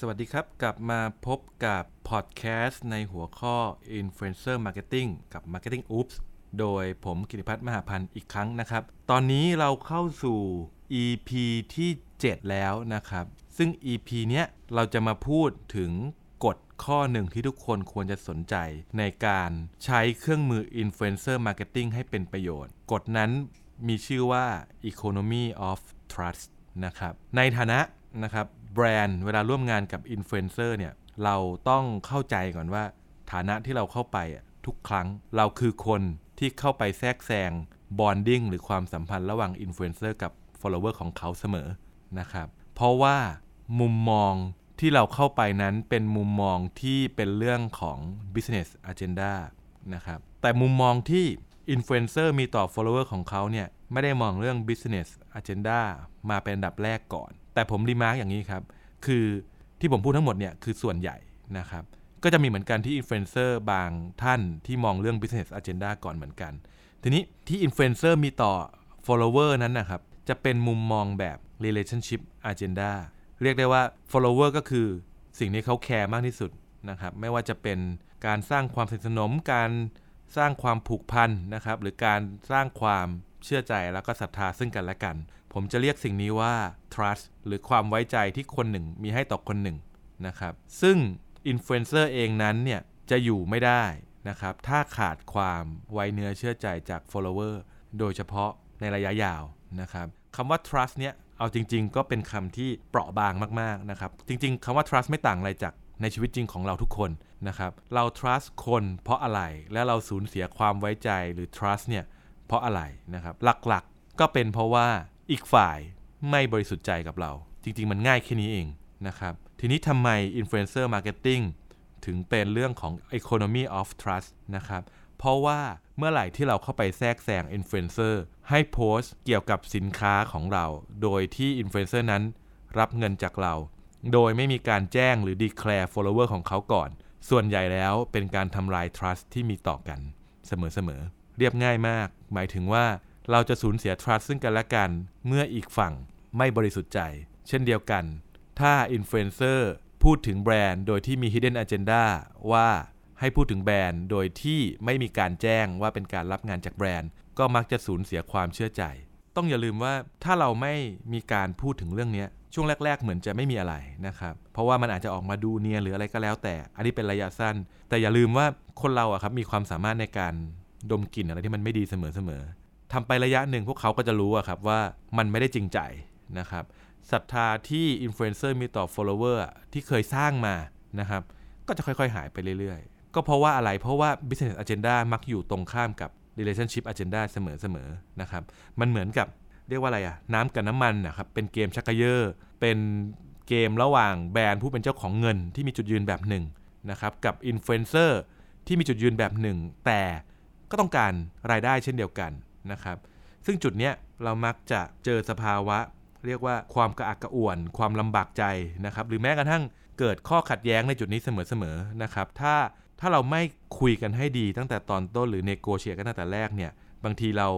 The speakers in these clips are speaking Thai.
สวัสดีครับ กลับมาพบกับพอดแคสต์ในหัวข้อ Influencer Marketing กับ Marketing Oops โดยผมกิติพัฒน์มหาพันธ์อีกครั้งนะครับ ตอนนี้เราเข้าสู่ EP ที่ 7 แล้วนะครับ ซึ่ง EP เนี้ยเราจะมาพูดถึงกฎข้อหนึ่งที่ทุกคนควรจะสนใจในการใช้เครื่องมือ Influencer Marketing ให้เป็นประโยชน์ กฎนั้นมีชื่อว่า Economy of Trust นะครับ ในฐานะนะครับ แบรนด์เวลาร่วมงานกับอินฟลูเอนเซอร์เนี่ยเราต้องเข้าใจก่อนว่า ฐานะที่เราเข้าไปทุกครั้งเราคือคนที่เข้าไปแทรกแซง bonding หรือความสัมพันธ์ระหว่างอินฟลูเอนเซอร์กับ follower ของเขาเสมอนะครับ เพราะว่ามุมมองที่เราเข้าไปนั้นเป็นมุมมองที่เป็นเรื่องของ business agenda นะครับ แต่มุมมองที่อินฟลูเอนเซอร์มีต่อ follower ของเขาเนี่ย ไม่ได้มองเรื่อง business agenda มาเป็นอันดับแรกก่อน แต่ผม remark อย่างนี้ครับ คือที่ผมพูดทั้งหมดเนี่ยคือส่วนใหญ่นะครับ ก็จะมีเหมือนกันที่อินฟลูเอนเซอร์บางท่านที่มองเรื่อง business agenda ก่อนเหมือนกัน ทีนี้ที่อินฟลูเอนเซอร์มีต่อ follower นั้นนะครับ จะเป็นมุมมองแบบ relationship agenda เรียกได้ว่า follower ก็คือสิ่งที่เขาแคร์มากที่สุดนะครับ ไม่ว่าจะเป็นการสร้างความสนิทสนม การสร้างความผูกพันนะครับ หรือการสร้างความเชื่อใจแล้วก็ศรัทธาซึ่งกันและกัน ผมจะเรียกสิ่งนี้ว่า trust หรือความไว้ใจที่คนหนึ่งมีให้ต่อคนหนึ่งนะครับ ซึ่งอินฟลูเอนเซอร์เองนั้นเนี่ยจะอยู่ไม่ได้นะครับ ถ้าขาดความไว้เนื้อเชื่อใจจาก follower โดยเฉพาะในระยะยาวนะครับคำว่า trust เนี่ยเอาจริง ๆ ก็เป็นคำที่เปราะบางมากๆนะครับ จริง ๆคำว่า trust ไม่ต่างอะไรจากในชีวิตจริงของเราทุกคนนะครับ เรา trust คนเพราะอะไร และเราสูญเสียความไว้ใจหรือ trust เนี่ยเพราะอะไรนะครับ หลักๆก็เป็นเพราะว่า อีกฝ่ายไม่บริสุทธิ์ใจกับเรา จริง ๆ มันง่ายแค่นี้เองนะครับทีนี้ทำไม influencer marketing ถึงเป็นเรื่องของ economy of trust นะครับเพราะว่าเมื่อไหร่ที่เราเข้าไปแทรกแซงอินฟลูเอนเซอร์ให้โพสต์เกี่ยวกับสินค้าของเรา โดยที่อินฟลูเอนเซอร์นั้นรับเงินจากเรา โดยไม่มีการแจ้งหรือ declare follower ของเขาก่อน ส่วนใหญ่แล้วเป็นการทำลาย trust ที่มีต่อกันเสมอๆเรียบง่ายมาก หมายถึงว่า เราจะสูญเสีย trust ซึ่งกันและกัน เมื่ออีกฝั่งไม่บริสุทธิ์ใจ เช่นเดียวกัน ถ้าอินฟลูเอนเซอร์พูดถึงแบรนด์โดยที่มี hidden agenda ว่าให้พูดถึงแบรนด์โดยที่ไม่มีการแจ้งว่าเป็นการรับงานจากแบรนด์ ก็มักจะสูญเสียความเชื่อใจ ต้องอย่าลืมว่าถ้าเราไม่มีการพูดถึงเรื่องนี้ช่วงแรก ๆ เหมือนจะไม่มีอะไรนะครับ เพราะว่ามันอาจจะออกมาดูเนียนหรืออะไรก็แล้วแต่ อันนี้เป็นระยะสั้น แต่อย่าลืมว่าคนเราอะครับมีความสามารถในการดมกลิ่นอะไรที่มันไม่ดีเสมอๆ ทำไประยะหนึ่งพวกเขาก็จะรู้อะครับว่ามันไม่ได้จริงใจนะครับศรัทธาที่อินฟลูเอนเซอร์มีต่อ follower ที่เคยสร้างมานะครับ ก็จะค่อยๆ หายไปเรื่อยๆ ก็เพราะว่าอะไรเพราะว่า business agenda มักอยู่ตรงข้ามกับ relationship agenda เสมอๆนะครับ มันเหมือนกับเรียกว่าอะไรอะน้ำกับน้ำมันนะครับเป็นเกมชักกระเยอเป็นเกมระหว่างแบรนด์ผู้เป็นเจ้าของเงินที่มีจุดยืนแบบหนึ่งนะครับกับอินฟลูเอนเซอร์ที่มีจุดยืนแบบหนึ่งแต่ก็ต้องการรายได้เช่นเดียวกัน นะครับ ซึ่งจุดเนี้ยเรามักจะเจอสภาวะ เรียกว่าความกระอักกระอ่วน ความลำบากใจนะครับ หรือแม้กระทั่งเกิดข้อขัดแย้งในจุดนี้เสมอๆนะครับ ถ้าถ้าเราไม่คุยกันให้ดีตั้งแต่ตอนต้นหรือ negotiate กันตั้งแต่แรกเนี่ย บางทีเรา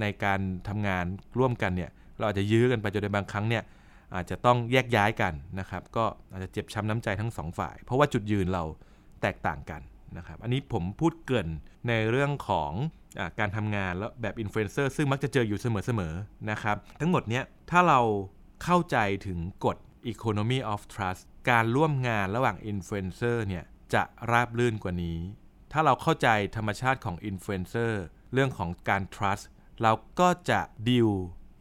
ในการทำงานร่วมกันเนี่ย เราอาจจะยื้อกันไปจนในบางครั้งเนี่ยอาจจะต้องแยกย้ายกันนะครับ ก็อาจจะเจ็บช้ำน้ำใจทั้งสองฝ่าย เพราะว่าจุดยืนเราแตกต่างกัน นะครับ อันนี้ผมพูดเกริ่นในเรื่องของการทำงานแล้วแบบอินฟลูเอนเซอร์ซึ่งมักจะเจออยู่เสมอๆนะครับ ทั้งหมดเนี้ยถ้าเราเข้าใจถึงกฎ economy of trust การร่วมงานระหว่างอินฟลูเอนเซอร์เนี่ยจะราบลื่นกว่านี้ ถ้าเราเข้าใจธรรมชาติของอินฟลูเอนเซอร์เรื่องของการ trust เราก็จะดิว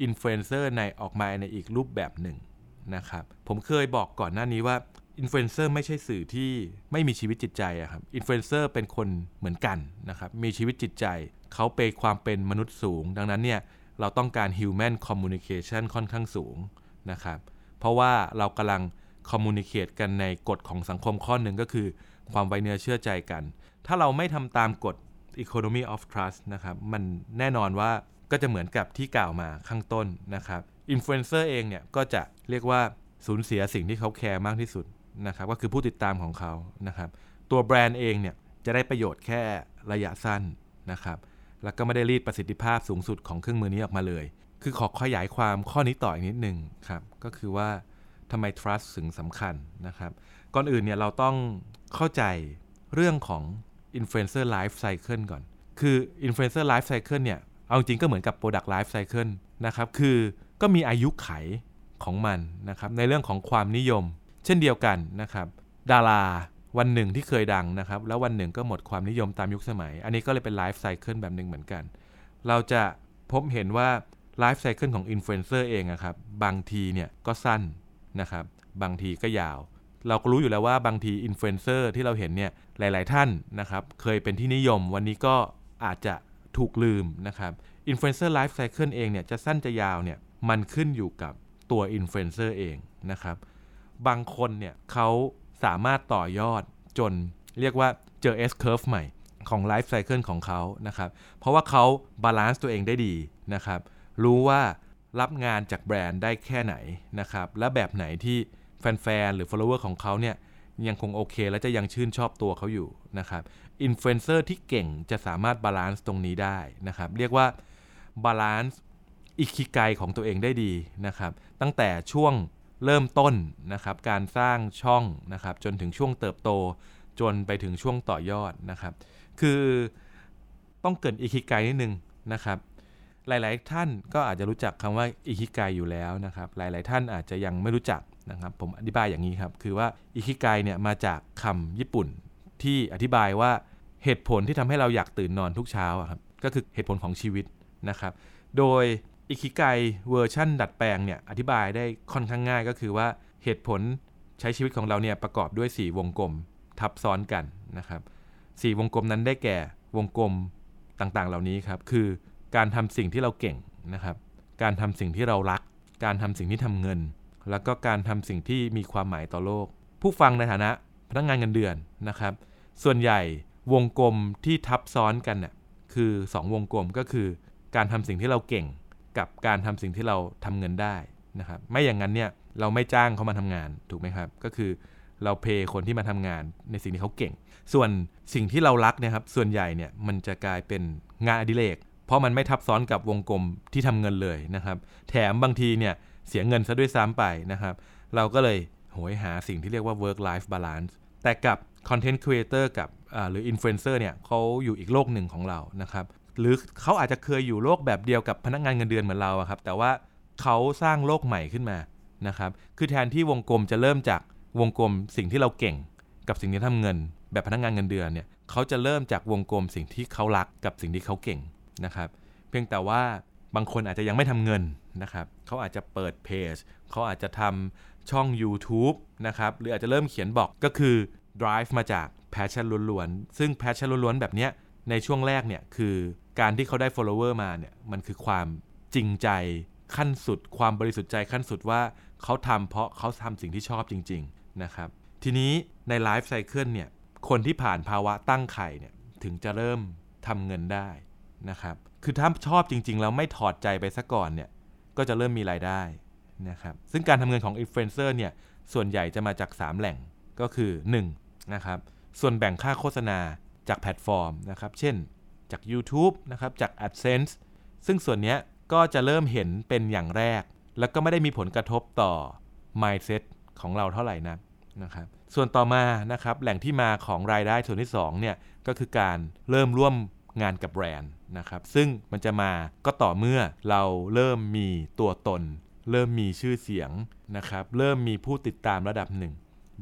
อินฟลูเอนเซอร์ในออกมาในอีกรูปแบบหนึ่งนะครับ ผมเคยบอกก่อนหน้านี้ว่า อินฟลูเอนเซอร์ไม่ใช่สื่อที่ไม่มีชีวิตจิตใจอะครับอินฟลูเอนเซอร์เป็นคนเหมือนกันนะครับมีชีวิตจิตใจ เขาเป็นความเป็นมนุษย์สูง ดังนั้นเนี่ยเราต้องการ human communication ค่อนข้างสูงนะครับเพราะว่าเรากำลัง communicate กันในกฎของสังคมข้อหนึ่งก็คือ ความไว้เนื้อเชื่อใจกัน ถ้าเราไม่ทำตามกฎ economy of trust นะครับมันแน่นอนว่าก็จะเหมือนกับที่กล่าวมาข้างต้นนะครับอินฟลูเอนเซอร์เองเนี่ยก็จะเรียกว่าสูญเสียสิ่งที่เขาแคร์มากที่สุด นะครับก็คือผู้ติดตามของเขานะครับ ตัวแบรนด์เองเนี่ยจะได้ประโยชน์แค่ระยะสั้นนะครับ แล้วก็ไม่ได้รีดประสิทธิภาพสูงสุดของเครื่องมือนี้ออกมาเลย คือขอขยายความข้อนี้ต่ออีกนิดหนึ่งครับ ก็คือว่าทำไม trust ถึงสำคัญนะครับ ก่อนอื่นเนี่ยเราต้องเข้าใจเรื่องของ influencer life cycle ก่อน คือ influencer life cycle เนี่ย เอาจริงก็เหมือนกับ product life cycle นะครับ คือก็มีอายุไขของมันนะครับ ในเรื่องของความนิยม เช่นเดียวกันนะครับ ดาราวันหนึ่งที่เคยดังนะครับ แล้ววันหนึ่งก็หมดความนิยมตามยุคสมัย อันนี้ก็เลยเป็น life cycle แบบหนึ่งเหมือนกัน เราจะพบเห็นว่า life cycle ของอินฟลูเอนเซอร์เองอะครับ บางทีเนี่ยก็สั้นนะครับ บางทีก็ยาว เราก็รู้อยู่แล้วว่าบางทีอินฟลูเอนเซอร์ที่เราเห็นเนี่ยหลาย ๆ ท่านนะครับ เคยเป็นที่นิยม วันนี้ก็อาจจะถูกลืมนะครับอินฟลูเอนเซอร์ life cycle เองเนี่ยจะสั้นจะยาวเนี่ยมันขึ้นอยู่กับตัวอินฟลูเอนเซอร์เองนะครับ บางคนเนี่ยเขาสามารถต่อยอดจนเรียกว่าเจอ S curve ใหม่ของ life cycle ของเขานะครับ เพราะว่าเขา balance ตัวเองได้ดีนะครับ รู้ว่ารับงานจากแบรนด์ได้แค่ไหนนะครับ และแบบไหนที่แฟนๆ หรือ follower ของเขาเนี่ยยังคงโอเค และจะยังชื่นชอบตัวเขาอยู่นะครับอินฟลูเอนเซอร์ที่เก่งจะสามารถ balance ตรงนี้ได้นะครับ เรียกว่า balance อิคิไกของตัวเองได้ดีนะครับ ตั้งแต่ช่วง เริ่มต้นนะครับการสร้างช่องนะครับจนถึงช่วงเติบโต จนไปถึงช่วงต่อยอดนะครับ คือต้องเกริ่นอิคิไกนิดนึงนะครับ หลายๆท่านก็อาจจะรู้จักคำว่าอิคิไกอยู่แล้วนะครับ หลายๆท่านอาจจะยังไม่รู้จักนะครับ ผมอธิบายอย่างนี้ครับ คือว่าอิคิไกเนี่ยมาจากคำญี่ปุ่นที่อธิบายว่าเหตุผลที่ทำให้เราอยากตื่นนอนทุกเช้าครับก็คือเหตุผลของชีวิตนะครับ โดย อิคิไกเวอร์ชั่นดัดแปลงเนี่ยอธิบายได้ค่อนข้างง่ายก็คือว่าเหตุผลใช้ชีวิตของเราเนี่ยประกอบด้วย 4 วงกลมทับซ้อนกันนะครับสี่วงกลมนั้นได้แก่วงกลมต่างๆ เหล่านี้ครับคือการทำสิ่งที่เราเก่งนะครับ การทำสิ่งที่เรารัก การทำสิ่งที่ทำเงิน แล้วก็การทำสิ่งที่มีความหมายต่อโลก ผู้ฟังในฐานะพนักงานเงินเดือนนะครับ ส่วนใหญ่วงกลมที่ทับซ้อนกันน่ยคือ 2 วงกลมก็คือ การทำสิ่งที่เราเก่ง กับการทำสิ่งที่เราทำเงินได้นะครับไม่อย่างนั้นเนี่ยเราไม่จ้างเขามาทำงานถูกไหมครับ ก็คือเราเพย์คนที่มาทำงานในสิ่งที่เขาเก่ง ส่วนสิ่งที่เรารักนะครับส่วนใหญ่เนี่ยมันจะกลายเป็นงานอดิเรก เพราะมันไม่ทับซ้อนกับวงกลมที่ทำเงินเลยนะครับ แถมบางทีเนี่ยเสียเงินซะด้วยซ้ำไปนะครับ เราก็เลยโหยหาสิ่งที่เรียกว่า work life balance แต่กับ content creator กับหรือ influencer เนี่ยเขาอยู่อีกโลกหนึ่งของเรานะครับ หรือเขาอาจจะเคยอยู่โลกแบบเดียวกับพนักงานเงินเดือนเหมือนเราครับ แต่ว่าเขาสร้างโลกใหม่ขึ้นมานะครับ คือแทนที่วงกลมจะเริ่มจากวงกลมสิ่งที่เราเก่ง กับสิ่งที่ทำเงิน แบบพนักงานเงินเดือนเนี่ยเขาจะเริ่มจากวงกลมสิ่งที่เขารักกับสิ่งที่เขาเก่งนะครับ เพียงแต่ว่าบางคนอาจจะยังไม่ทำเงินนะครับเขาอาจจะเปิดเพจเขาอาจจะทำช่อง YouTube นะครับหรืออาจจะเริ่มเขียนบอกก็คือ drive มาจาก passion ล้วนๆซึ่ง passion ล้วนๆแบบเนี้ยในช่วงแรกเนี่ยคือ การที่เขาได้ follower มาเนี่ยมันคือความจริงใจขั้นสุด ความบริสุทธิ์ใจขั้นสุดว่าเขาทำเพราะเขาทำสิ่งที่ชอบจริง ๆนะครับ ทีนี้ในไลฟ์ไซเคิลเนี่ยคนที่ผ่านภาวะตั้งไข่เนี่ยถึงจะเริ่มทำเงินได้นะครับคือถ้าชอบจริง ๆ แล้วไม่ถอดใจไปซะก่อนเนี่ยก็จะเริ่มมีรายได้นะครับซึ่งการทำเงินของอินฟลูเอนเซอร์เนี่ยส่วนใหญ่จะมาจาก 3 แหล่งก็คือ1นะครับส่วนแบ่งค่าโฆษณาจากแพลตฟอร์มนะครับเช่น จาก YouTube นะครับจาก AdSense ซึ่งส่วนนี้ก็จะเริ่มเห็นเป็นอย่างแรก แล้วก็ไม่ได้มีผลกระทบต่อ mindset ของเราเท่าไหร่นักนะครับส่วนต่อมานะครับแหล่งที่มาของรายได้ส่วนที่2เนี่ยก็คือการเริ่มร่วมงานกับแบรนด์นะครับซึ่งมันจะมาก็ต่อเมื่อเราเริ่มมีตัวตน เริ่มมีชื่อเสียงนะครับเริ่มมีผู้ติดตามระดับหนึ่ง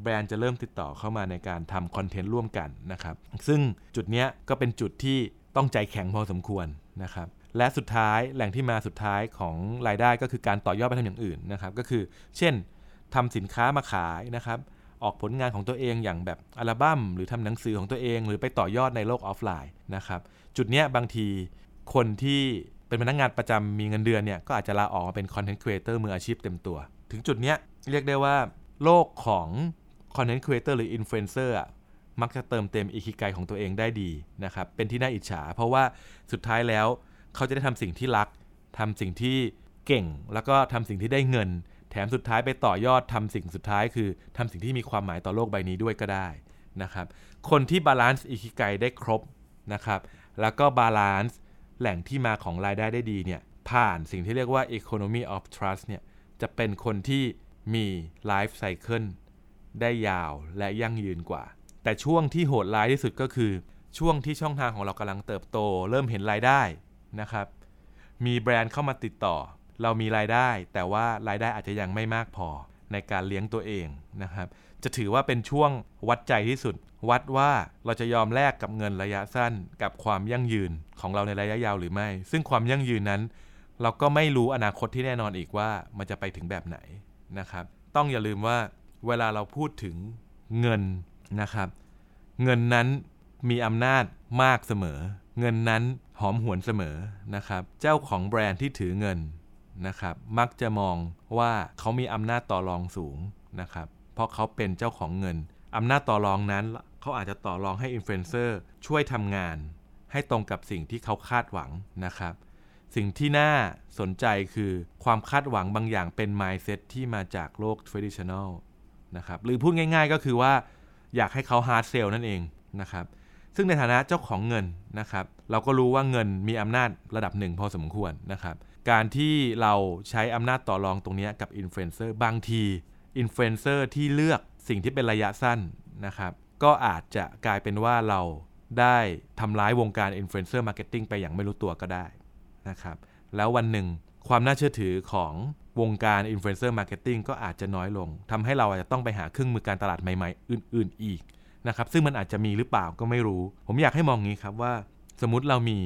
แบรนด์จะเริ่มติดต่อเข้ามาในการทำคอนเทนต์ร่วมกันนะครับซึ่งจุดนี้ก็เป็นจุดที่ ต้องใจแข็งพอสมควรนะครับและสุดท้ายแหล่งที่มาสุดท้ายของรายได้ก็คือการต่อยอดไปทำอย่างอื่นนะครับก็คือ เช่นทำสินค้ามาขายนะครับออกผลงานของตัวเองอย่างแบบอัลบั้มหรือทำหนังสือของตัวเอง หรือไปต่อยอดในโลกออฟไลน์นะครับจุดนี้บางทีคนที่เป็นพนักงานประจำมีเงินเดือนเนี่ยก็อาจจะลาออกมาเป็น content creator มืออาชีพเต็มตัว ถึงจุดนี้เรียกได้ว่า โลกของ Content Creator หรือ Influencer อะ มักจะเติมเต็มอิคิไกของตัวเองได้ดีนะครับ เป็นที่น่าอิจฉา เพราะว่าสุดท้ายแล้วเขาจะได้ทำสิ่งที่รักทำสิ่งที่เก่ง แล้วก็ทำสิ่งที่ได้เงิน แถมสุดท้ายไปต่อยอดทำสิ่งสุดท้ายคือทำสิ่งที่มีความหมายต่อโลกใบนี้ด้วยก็ได้นะครับ คนที่ balance อิคิไกได้ครบนะครับ แล้วก็ balance แหล่งที่มาของรายได้ได้ดีเนี่ย ผ่านสิ่งที่เรียกว่า economy of trust เนี่ย จะเป็นคนที่มี life cycle ได้ยาวและยั่งยืนกว่า แต่ช่วงที่โหดร้ายที่สุดก็คือ ช่วงที่ช่องทางของเรากำลังเติบโต เริ่มเห็นรายได้นะครับ มีแบรนด์เข้ามาติดต่อ เรามีรายได้ แต่ว่ารายได้อาจจะยังไม่มากพอในการเลี้ยงตัวเองนะครับ จะถือว่าเป็นช่วงวัดใจที่สุด วัดว่าเราจะยอมแลกกับเงินระยะสั้น กับความยั่งยืนของเราในระยะยาวหรือไม่ ซึ่งความยั่งยืนนั้น เราก็ไม่รู้อนาคตที่แน่นอนอีกว่ามันจะไปถึงแบบไหนนะครับ ต้องอย่าลืมว่าเวลาเราพูดถึงเงิน นะครับ เงินนั้นมีอำนาจมากเสมอ เงินนั้นหอมหวนเสมอนะครับ เจ้าของแบรนด์ที่ถือเงินนะครับ มักจะมองว่าเขามีอำนาจต่อรองสูงนะครับ เพราะเขาเป็นเจ้าของเงินอำนาจต่อรองนั้นเขาอาจจะต่อรองให้อินฟลูเอนเซอร์ช่วยทำงาน ให้ตรงกับสิ่งที่เขาคาดหวังนะครับ สิ่งที่น่าสนใจคือความคาดหวังบางอย่างเป็น mindset ที่มาจากโลก traditional นะครับ หรือพูดง่ายๆก็คือว่า อยากให้เขา hard sell นั่นเองนะครับซึ่งในฐานะเจ้าของเงินนะครับ เราก็รู้ว่าเงินมีอำนาจระดับหนึ่งพอสมควรนะครับ การที่เราใช้อำนาจต่อรองตรงนี้กับอินฟลูเอนเซอร์บางทีอินฟลูเอนเซอร์ที่เลือกสิ่งที่เป็นระยะสั้นนะครับ ก็อาจจะกลายเป็นว่าเราได้ทำร้ายวงการ influencer marketing ไปอย่างไม่รู้ตัวก็ได้นะครับ แล้ววันหนึ่งความน่าเชื่อถือของ วงการ influencer marketing ก็อาจจะน้อยลงทำให้เราอาจจะต้องไปหาเครื่องมือการตลาดใหม่ๆ อื่น ๆ อีกนะครับ ซึ่งมันอาจจะมีหรือเปล่าก็ไม่รู้ ผมอยากให้มองงี้ครับว่า สมมติเรามี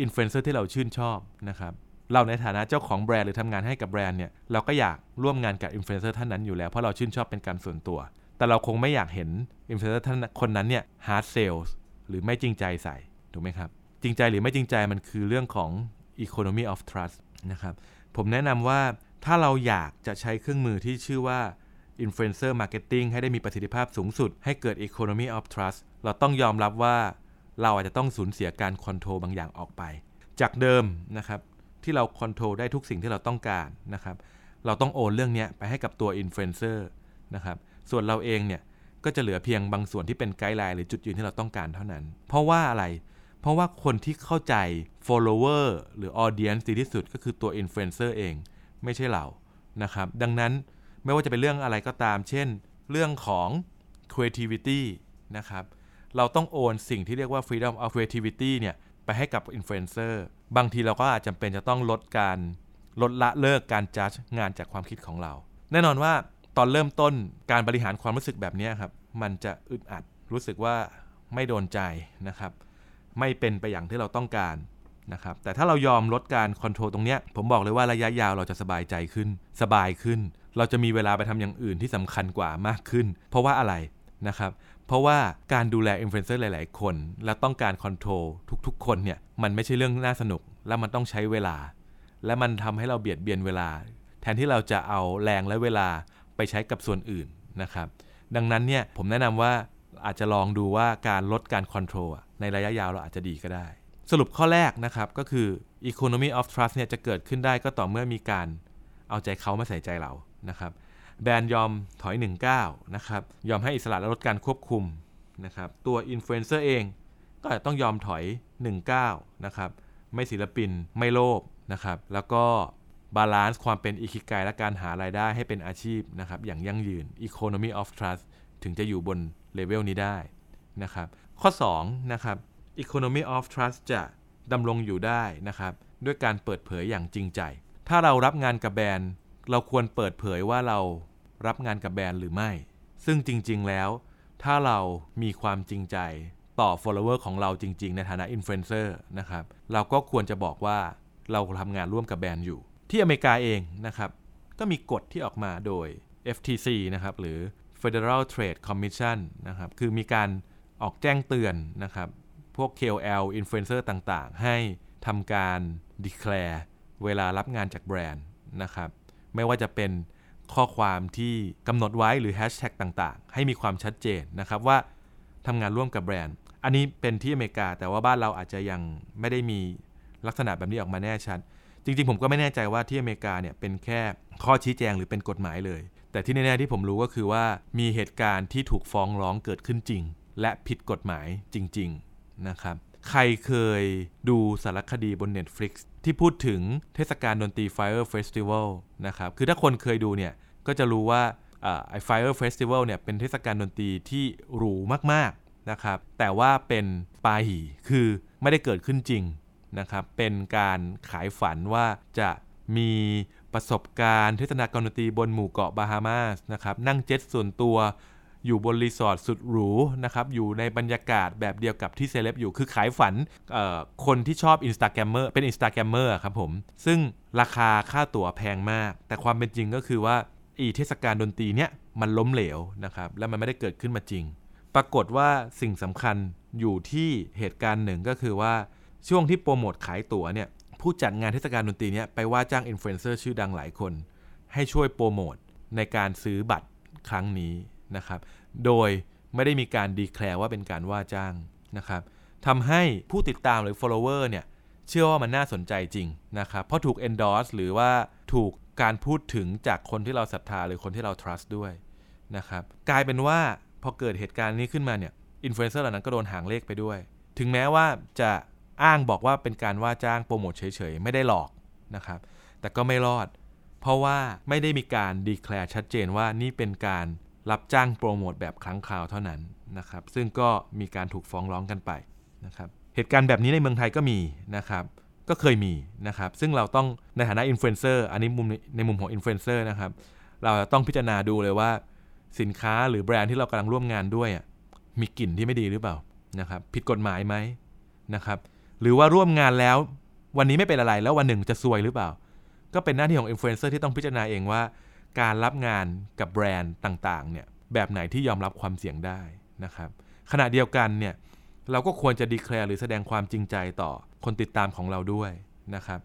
อินฟลูเอนเซอร์ที่เราชื่นชอบนะครับ เราในฐานะเจ้าของแบรนด์หรือทำงานให้กับแบรนด์เนี่ย เราก็อยากร่วมงานกับอินฟลูเอนเซอร์ท่านนั้นอยู่แล้ว เพราะเราชื่นชอบเป็นการส่วนตัว แต่เราคงไม่อยากเห็นอินฟลูเอนเซอร์ท่านคนนั้นเนี่ย hard sell หรือไม่จริงใจใส่ ถูกไหมครับ จริงใจหรือไม่จริงใจมันคือเรื่องของ economy of trust นะครับ ผมแนะนำว่า ถ้าเราอยากจะใช้เครื่องมือที่ชื่อว่า influencer marketing ให้ได้มีประสิทธิภาพสูงสุด ให้เกิด economy of trust เราต้องยอมรับว่าเราอาจจะต้องสูญเสียการ control บางอย่างออกไป จากเดิมนะครับที่เรา control ได้ทุกสิ่งที่เราต้องการนะครับเราต้องโอนเรื่องนี้ไปให้กับตัวอินฟลูเอนเซอร์นะครับส่วนเราเองเนี่ยก็จะเหลือเพียงบางส่วนที่เป็น guideline หรือจุดยืนที่เราต้องการเท่านั้น เพราะว่าอะไร เพราะว่าคนที่เข้าใจ follower หรือ audience ดีที่สุดก็คือตัวอินฟลูเอนเซอร์เอง ไม่ใช่เรานะครับ ดังนั้นไม่ว่าจะเป็นเรื่องอะไรก็ตาม เช่น เรื่องของ creativity นะครับ เราต้องโอนสิ่งที่เรียกว่า freedom of creativity เนี่ยไปให้กับอินฟลูเอนเซอร์บางทีเราก็อาจจำเป็นจะต้องลดการลดละเลิกการจัดงานจากความคิดของเรา แน่นอนว่าตอนเริ่มต้นการบริหารความรู้สึกแบบนี้ครับ มันจะอึดอัดรู้สึกว่าไม่โดนใจนะครับ ไม่เป็นไปอย่างที่เราต้องการ นะครับแต่ถ้าเรายอมลดการ control ตรงนี้ผมบอกเลยว่าระยะยาวเราจะสบายใจขึ้น สบายขึ้น เราจะมีเวลาไปทำอย่างอื่นที่สำคัญกว่ามากขึ้น เพราะว่าอะไรนะครับเพราะว่าการดูแลอินฟลูเอนเซอร์หลาย ๆ คน และต้องการ control ทุก ๆ คนเนี่ยมันไม่ใช่เรื่องน่าสนุก และมันต้องใช้เวลา และมันทำให้เราเบียดเบียนเวลา แทนที่เราจะเอาแรงและเวลาไปใช้กับส่วนอื่นนะครับดังนั้นเนี่ยผมแนะนำว่าอาจจะลองดูว่าการลดการ control ในระยะยาวเราอาจจะดีก็ได้ สรุปข้อแรกนะครับก็คือ economy of trust เนี่ยจะเกิดขึ้นได้ก็ต่อเมื่อมีการเอาใจเขามาใส่ใจเรานะครับแบรนด์ยอมถอย1ก้าวนะครับยอมให้อิสระและลดการควบคุมนะครับตัวอินฟลูเอนเซอร์เองก็จะต้องยอมถอย1ก้าวนะครับไม่ศิลปินไม่โลภนะครับแล้วก็ balance ความเป็นอิคิกายและการหารายได้ให้เป็นอาชีพนะครับอย่างยั่งยืน economy of trust ถึงจะอยู่บนเลเวลนี้ได้นะครับข้อ2นะครับ economy of trust จะดำรงอยู่ได้นะครับ ด้วยการเปิดเผยอย่างจริงใจ ถ้าเรารับงานกับแบรนด์ เราควรเปิดเผยว่าเรารับงานกับแบรนด์หรือไม่ ซึ่งจริง ๆ แล้ว ถ้าเรามีความจริงใจต่อ follower ของเราจริง ๆ ในฐานะ influencer นะครับ เราก็ควรจะบอกว่าเราทำงานร่วมกับแบรนด์อยู่ ที่อเมริกาเองนะครับ ก็มีกฎที่ออกมาโดย FTC นะครับหรือ Federal Trade Commission นะครับ คือมีการออกแจ้งเตือนนะครับ พวก KOL Influencer ต่างๆ ให้ทำการ declare เวลารับงานจากแบรนด์นะครับ ไม่ว่าจะเป็นข้อความที่กำหนดไว้หรือแฮชแท็กต่างๆ ให้มีความชัดเจนนะครับว่าทำงานร่วมกับแบรนด์ อันนี้เป็นที่อเมริกา แต่ว่าบ้านเราอาจจะยังไม่ได้มีลักษณะแบบนี้ออกมาแน่ชัด จริงๆ ผมก็ไม่แน่ใจว่าที่อเมริกาเนี่ยเป็นแค่ข้อชี้แจงหรือเป็นกฎหมายเลย แต่ที่แน่ๆที่ผมรู้ก็คือว่ามีเหตุการณ์ที่ถูกฟ้องร้องเกิดขึ้นจริง และผิดกฎหมายจริง ๆ นะครับใครเคยดูสารคดีบน Netflix ที่พูดถึงเทศกาลดนตรี Fire Festival นะครับคือถ้าคนเคยดูเนี่ยก็จะรู้ว่าไอ้ Fire Festival เนี่ยเป็นเทศกาลดนตรีที่หรูมากๆนะครับแต่ว่าเป็นปาหีคือไม่ได้เกิดขึ้นจริงนะครับเป็นการขายฝันว่าจะมีประสบการณ์เทศกาลดนตรีบนหมู่เกาะบาฮามาสนะครับนั่งเจ็ตส่วนตัว อยู่บนรีสอร์ทสุดหรูนะครับอยู่ในบรรยากาศแบบเดียวกับที่เซเลบอยู่คือขายฝันคนที่ชอบ Instagrammer เป็น Instagrammer ครับผมซึ่งราคาค่าตั๋วแพงมาก แต่ความเป็นจริงก็คือว่าอีเทศกาลดนตรีเนี้ยมันล้มเหลวนะครับแล้วมันไม่ได้เกิดขึ้นมาจริง ปรากฏว่าสิ่งสำคัญอยู่ที่เหตุการณ์หนึ่งก็คือว่าช่วงที่โปรโมทขายตั๋วเนี่ยผู้จัดงานเทศกาลดนตรีเนี้ยไปว่าจ้างอินฟลูเอนเซอร์ชื่อดังหลายคน ให้ช่วยโปรโมทในการซื้อบัตรครั้งนี้ นะครับ โดยไม่ได้มีการดีแคลร์ว่าเป็นการว่าจ้างนะครับทำให้ผู้ติดตามหรือ follower เนี่ยเชื่อว่ามันน่าสนใจจริงนะครับ เพราะถูก endorse หรือว่าถูกการพูดถึงจากคนที่เราศรัทธาหรือคนที่เรา trust ด้วยนะครับ กลายเป็นว่าพอเกิดเหตุการณ์นี้ขึ้นมาเนี่ย อินฟลูเอนเซอร์เหล่านั้นก็โดนหางเลขไปด้วย ถึงแม้ว่าจะอ้างบอกว่าเป็นการว่าจ้างโปรโมทเฉยๆ ไม่ได้หลอกนะครับ แต่ก็ไม่รอด เพราะว่าไม่ได้มีการ declare ชัดเจนว่านี่เป็นการ รับจ้างโปรโมทแบบครั้งคราวเท่านั้นนะครับ ซึ่งก็มีการถูกฟ้องร้องกันไปนะครับ เหตุการณ์แบบนี้ในเมืองไทยก็มีนะครับ ก็เคยมีนะครับ ซึ่งเราต้องในฐานะอินฟลูเอนเซอร์อันนี้มุมในมุมของอินฟลูเอนเซอร์นะครับ เราต้องพิจารณาดูเลยว่าสินค้าหรือแบรนด์ที่เรากำลังร่วมงานด้วยมีกลิ่นที่ไม่ดีหรือเปล่านะครับ ผิดกฎหมายไหมนะครับ หรือว่าร่วมงานแล้ววันนี้ไม่เป็นอะไรแล้ววันหนึ่งจะซวยหรือเปล่า ก็เป็นหน้าที่ของอินฟลูเอนเซอร์ที่ต้องพิจารณาเองว่า การรับงานกับแบรนด์ต่างๆเนี่ยแบบไหนที่ยอมรับความเสี่ยงได้นะครับขณะเดียวกันเนี่ยเราก็ควรจะ declare หรือแสดงความจริงใจต่อคนติดตามของเราด้วยนะครับ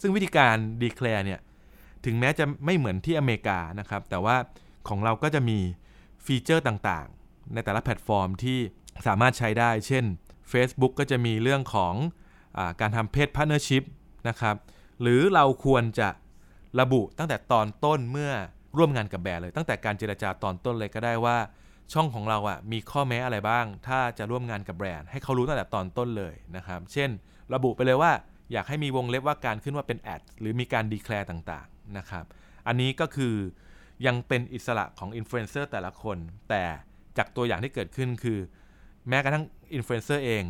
ซึ่งวิธีการdeclare เนี่ยถึงแม้จะไม่เหมือนที่อเมริกานะครับแต่ว่าของเราก็จะมีฟีเจอร์ต่างๆ ในแต่ละแพลตฟอร์มที่สามารถใช้ได้ เช่น Facebook ก็จะมีเรื่องของอการทำ page partnership นะครับหรือเราควรจะ ระบุตั้งแต่ตอนต้นเมื่อร่วมงานกับแบรนด์เลย ตั้งแต่การเจรจาตอนต้นเลยก็ได้ว่า ช่องของเราอะ่ะมีข้อแม้อะไรบ้าง ถ้าจะร่วมงานกับแบรนด์ให้เขารู้ตั้งแต่ตอนต้นเลยนะครับ เช่น ระบุไปเลยว่าอยากให้มีวงเล็บว่าการขึ้นว่าเป็น ad หรือมีการ declare ต่างๆนะครับ อันนี้ก็คือยังเป็นอิสระของอินฟลูเอนเซอร์แต่ละคน แต่จากตัวอย่างที่เกิดขึ้นคือ แม้กระทั่งอินฟลูเอนเซอร์เอง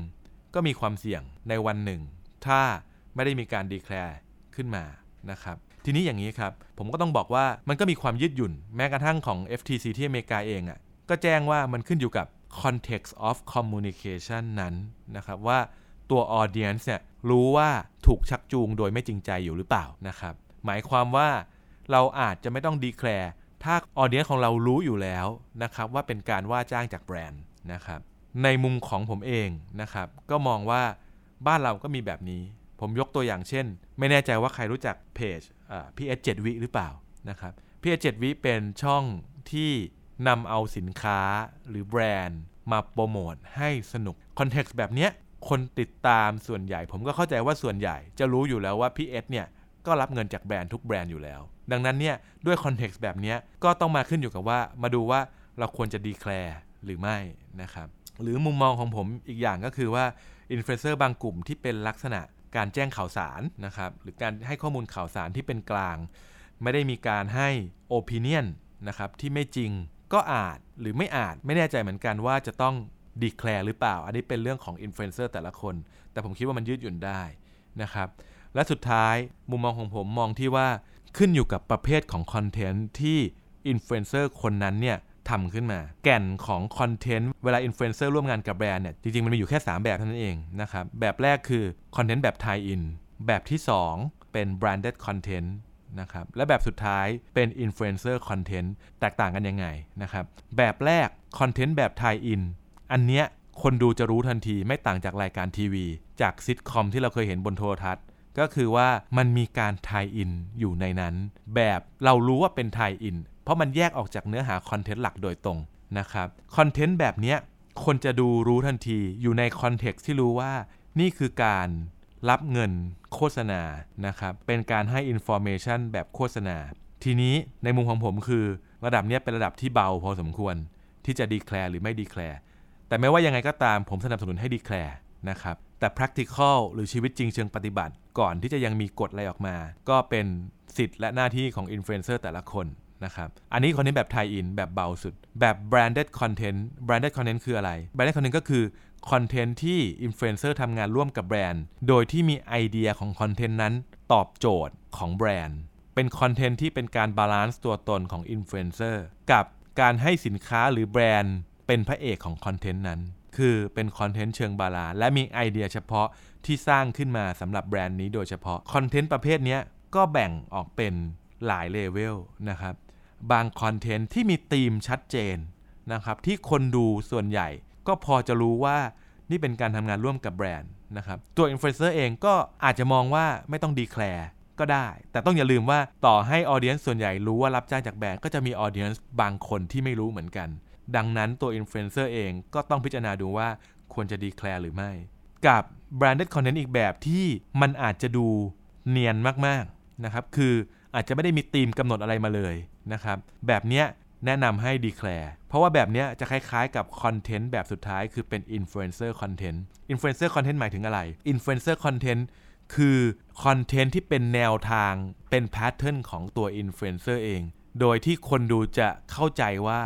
ก็มีความเสี่ยงในวันหนึ่ง ถ้าไม่ได้มีการ declare ขึ้นมานะครับ ทีนี้อย่างนี้ครับ ผมก็ต้องบอกว่ามันก็มีความยืดหยุ่น แม้กระทั่งของ FTC ที่อเมริกาเองอะ่ะก็แจ้งว่ามันขึ้นอยู่กับ context of communication นั้นนะครับว่าตัว audience เนี่ยรู้ว่าถูกชักจูงโดยไม่จริงใจอยู่หรือเปล่านะครับ หมายความว่าเราอาจจะไม่ต้องดีแคลร์ถ้า audience ของเรารู้อยู่แล้วนะครับว่าเป็นการว่าจ้างจากแบรนด์นะครับในมุมของผมเองนะครับ ก็มองว่าบ้านเราก็มีแบบนี้ ผมยกตัวอย่างเช่น ไม่แน่ใจว่าใครรู้จักเพจ พีเอสเจ็ดวิหรือเปล่านะครับพี่เอ็ดเจ็ดวิเป็นช่องที่นำเอาสินค้าหรือแบรนด์มาโปรโมทให้สนุก context แบบเนี้ยคนติดตามส่วนใหญ่ ผมก็เข้าใจว่าส่วนใหญ่จะรู้อยู่แล้วว่าพี่เอ็ดเนี่ยก็รับเงินจากแบรนด์ทุกแบรนด์อยู่แล้ว ดังนั้นเนี่ยด้วย context แบบนี้ก็ต้องมาขึ้นอยู่กับว่ามาดูว่าเราควรจะ declare หรือไม่นะครับ หรือมุมมองของผมอีกอย่างก็คือว่าอินฟลูเอนเซอร์บางกลุ่มที่เป็นลักษณะ การแจ้งข่าวสารนะครับหรือการให้ข้อมูลข่าวสารที่เป็นกลาง ไม่ได้มีการให้ opinion นะครับที่ไม่จริงก็อาจหรือไม่อาจไม่แน่ใจเหมือนกันว่าจะต้อง declare หรือเปล่า อันนี้เป็นเรื่องของอินฟลูเอนเซอร์แต่ละคน แต่ผมคิดว่ามันยืดหยุ่นได้นะครับและสุดท้ายมุมมองของผมมองที่ว่าขึ้นอยู่กับประเภทของคอนเทนต์ที่อินฟลูเอนเซอร์คนนั้นเนี่ย ทำขึ้นมา แก่นของคอนเทนต์เวลาอินฟลูเอนเซอร์ร่วมงานกับแบรนด์เนี่ยจริงๆ มันมีอยู่แค่ 3 แบบเท่านั้นเองนะครับ แบบแรกคือคอนเทนต์แบบ tie-in แบบที่ 2 เป็น branded content นะครับและแบบสุดท้ายเป็น influencer content แตกต่างกันยังไงนะครับแบบแรกคอนเทนต์แบบ tie-in อันเนี้ยคนดูจะรู้ทันทีไม่ต่างจากรายการทีวี จากซิทคอมที่เราเคยเห็นบนโทรทัศน์ก็คือว่ามันมีการ tie-in อยู่ในนั้น แบบเรารู้ว่าเป็น tie-in เพราะมันแยกออกจากเนื้อหาคอนเทนต์หลักโดยตรงนะครับคอนเทนต์แบบนี้คนจะดูรู้ทันทีอยู่ใน context ที่รู้ว่านี่คือการรับเงินโฆษณานะครับเป็นการให้ information แบบโฆษณา ทีนี้ในมุมของผมคือ ระดับนี้เป็นระดับที่เบาพอสมควร ที่จะ declare หรือไม่ declare แต่ไม่ว่ายังไงก็ตามผมสนับสนุนให้ declare นะครับแต่ practical หรือชีวิตจริงเชิงปฏิบัติ ก่อนที่จะยังมีกฎอะไรออกมา ก็เป็นสิทธิ์และหน้าที่ของอินฟลูเอนเซอร์แต่ละคน นะครับ อันนี้คอนเทนต์แบบ tie-in แบบเบาสุด แบบ branded content branded content คืออะไร branded content ก็คือคอนเทนต์ที่อินฟลูเอนเซอร์ทำงานร่วมกับแบรนด์ โดยที่มีไอเดียของคอนเทนต์นั้นตอบโจทย์ของแบรนด์ เป็นคอนเทนต์ที่เป็นการ balance ตัวตนของอินฟลูเอนเซอร์กับการให้สินค้าหรือแบรนด์ เป็นพระเอกของคอนเทนต์นั้น คือเป็นคอนเทนต์เชิง balance และมีไอเดียเฉพาะที่สร้างขึ้นมาสำหรับแบรนด์นี้โดยเฉพาะ คอนเทนต์ประเภทนี้ก็แบ่งออกเป็นหลายเลเวลนะครับ บางคอนเทนต์ที่มีธีมชัดเจนนะครับที่คนดูส่วนใหญ่ก็พอจะรู้ว่านี่เป็นการทำงานร่วมกับแบรนด์นะครับตัวอินฟลูเอนเซอร์เองก็อาจจะมองว่าไม่ต้อง declare ก็ได้ แต่ต้องอย่าลืมว่าต่อให้ audience ส่วนใหญ่รู้ว่ารับจ้างจากแบรนด์ก็จะมี audience บางคนที่ไม่รู้เหมือนกัน ดังนั้นตัวอินฟลูเอนเซอร์เองก็ต้องพิจารณาดูว่าควรจะ declare หรือไม่ กับ branded content อีกแบบที่มันอาจจะดูเนียนมากๆนะครับคือ อาจจะไม่ได้มีธีมกำหนดอะไรมาเลยนะครับ แบบเนี้ยแนะนำให้ declare เพราะว่าแบบเนี้ยจะคล้ายๆกับคอนเทนต์แบบสุดท้ายคือเป็น influencer content influencer content หมายถึงอะไร influencer content คือคอนเทนต์ที่เป็นแนวทางเป็น pattern ของตัวอินฟลูเอนเซอร์เอง โดยที่คนดูจะเข้าใจว่า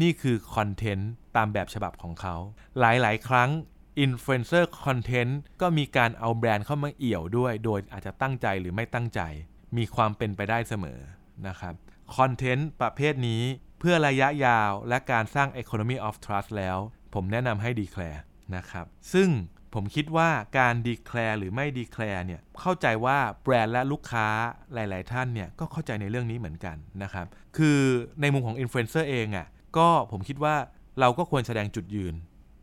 นี่คือคอนเทนต์ตามแบบฉบับของเขา หลายๆ ครั้ง influencer content ก็มีการเอาแบรนด์เข้ามาเอี่ยวด้วย โดยอาจจะตั้งใจหรือไม่ตั้งใจ มีความเป็นไปได้เสมอนะครับคอนเทนต์ประเภทนี้เพื่อระยะยาวและการสร้าง Economy of Trust แล้ว ผมแนะนำให้ declare นะครับ ซึ่งผมคิดว่าการ declare หรือไม่ declare เนี่ยเข้าใจว่าแบรนด์และลูกค้าหลาย ๆ ท่านเนี่ยก็เข้าใจในเรื่องนี้เหมือนกันนะครับ คือในมุมของอินฟลูเอนเซอร์เองอะ่ะก็ผมคิดว่าเราก็ควรแสดงจุดยืน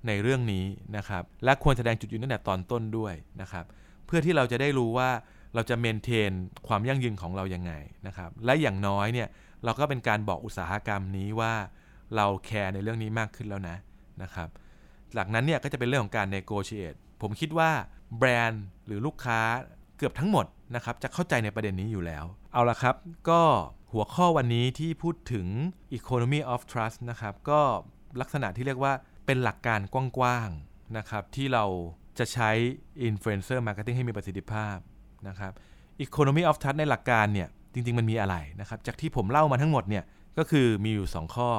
ในเรื่องนี้นะครับ และควรแสดงจุดยืนตั้งแต่ตอนต้นด้วยนะครับ เพื่อที่เราจะได้รู้ว่า เราจะเมนเทนความยั่งยืนของเรายังไงนะครับและอย่างน้อยเนี่ยเราก็เป็นการบอกอุตสาหกรรมนี้ว่าเราแคร์ในเรื่องนี้มากขึ้นแล้วนะนะครับหลักนั้นเนี่ยก็จะเป็นเรื่องของการ negotiate ผมคิดว่าแบรนด์หรือลูกค้าเกือบทั้งหมดนะครับจะเข้าใจในประเด็นนี้อยู่แล้ว เอาละครับ ก็หัวข้อวันนี้ที่พูดถึง economy of trust นะครับก็ลักษณะที่เรียกว่าเป็นหลักการกว้างๆนะครับที่เราจะใช้ influencer marketing ให้มีประสิทธิภาพ นะครับ economy of trust ในหลักการเนี่ยจริง ๆ มันมีอะไรนะครับจากที่ผมเล่ามาทั้งหมดเนี่ยก็คือมีอยู่ 2 ข้อ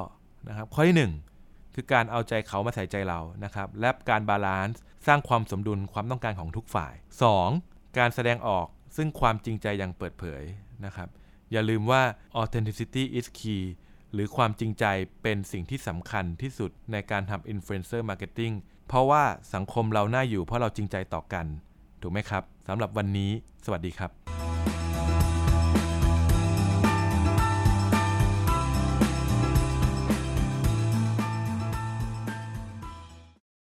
นะครับข้อที่ 1 คือการเอาใจเขามาใส่ใจเรานะครับและการ balanceสร้างความสมดุลความต้องการของทุกฝ่าย 2. การแสดงออกซึ่งความจริงใจอย่างเปิดเผยนะครับอย่าลืมว่า authenticity is key หรือความจริงใจเป็นสิ่งที่สำคัญที่สุดในการทำ influencer marketing เพราะว่าสังคมเราน่าอยู่เพราะเราจริงใจต่อกัน ถูกไหมครับสำหรับวันนี้ สวัสดีครับ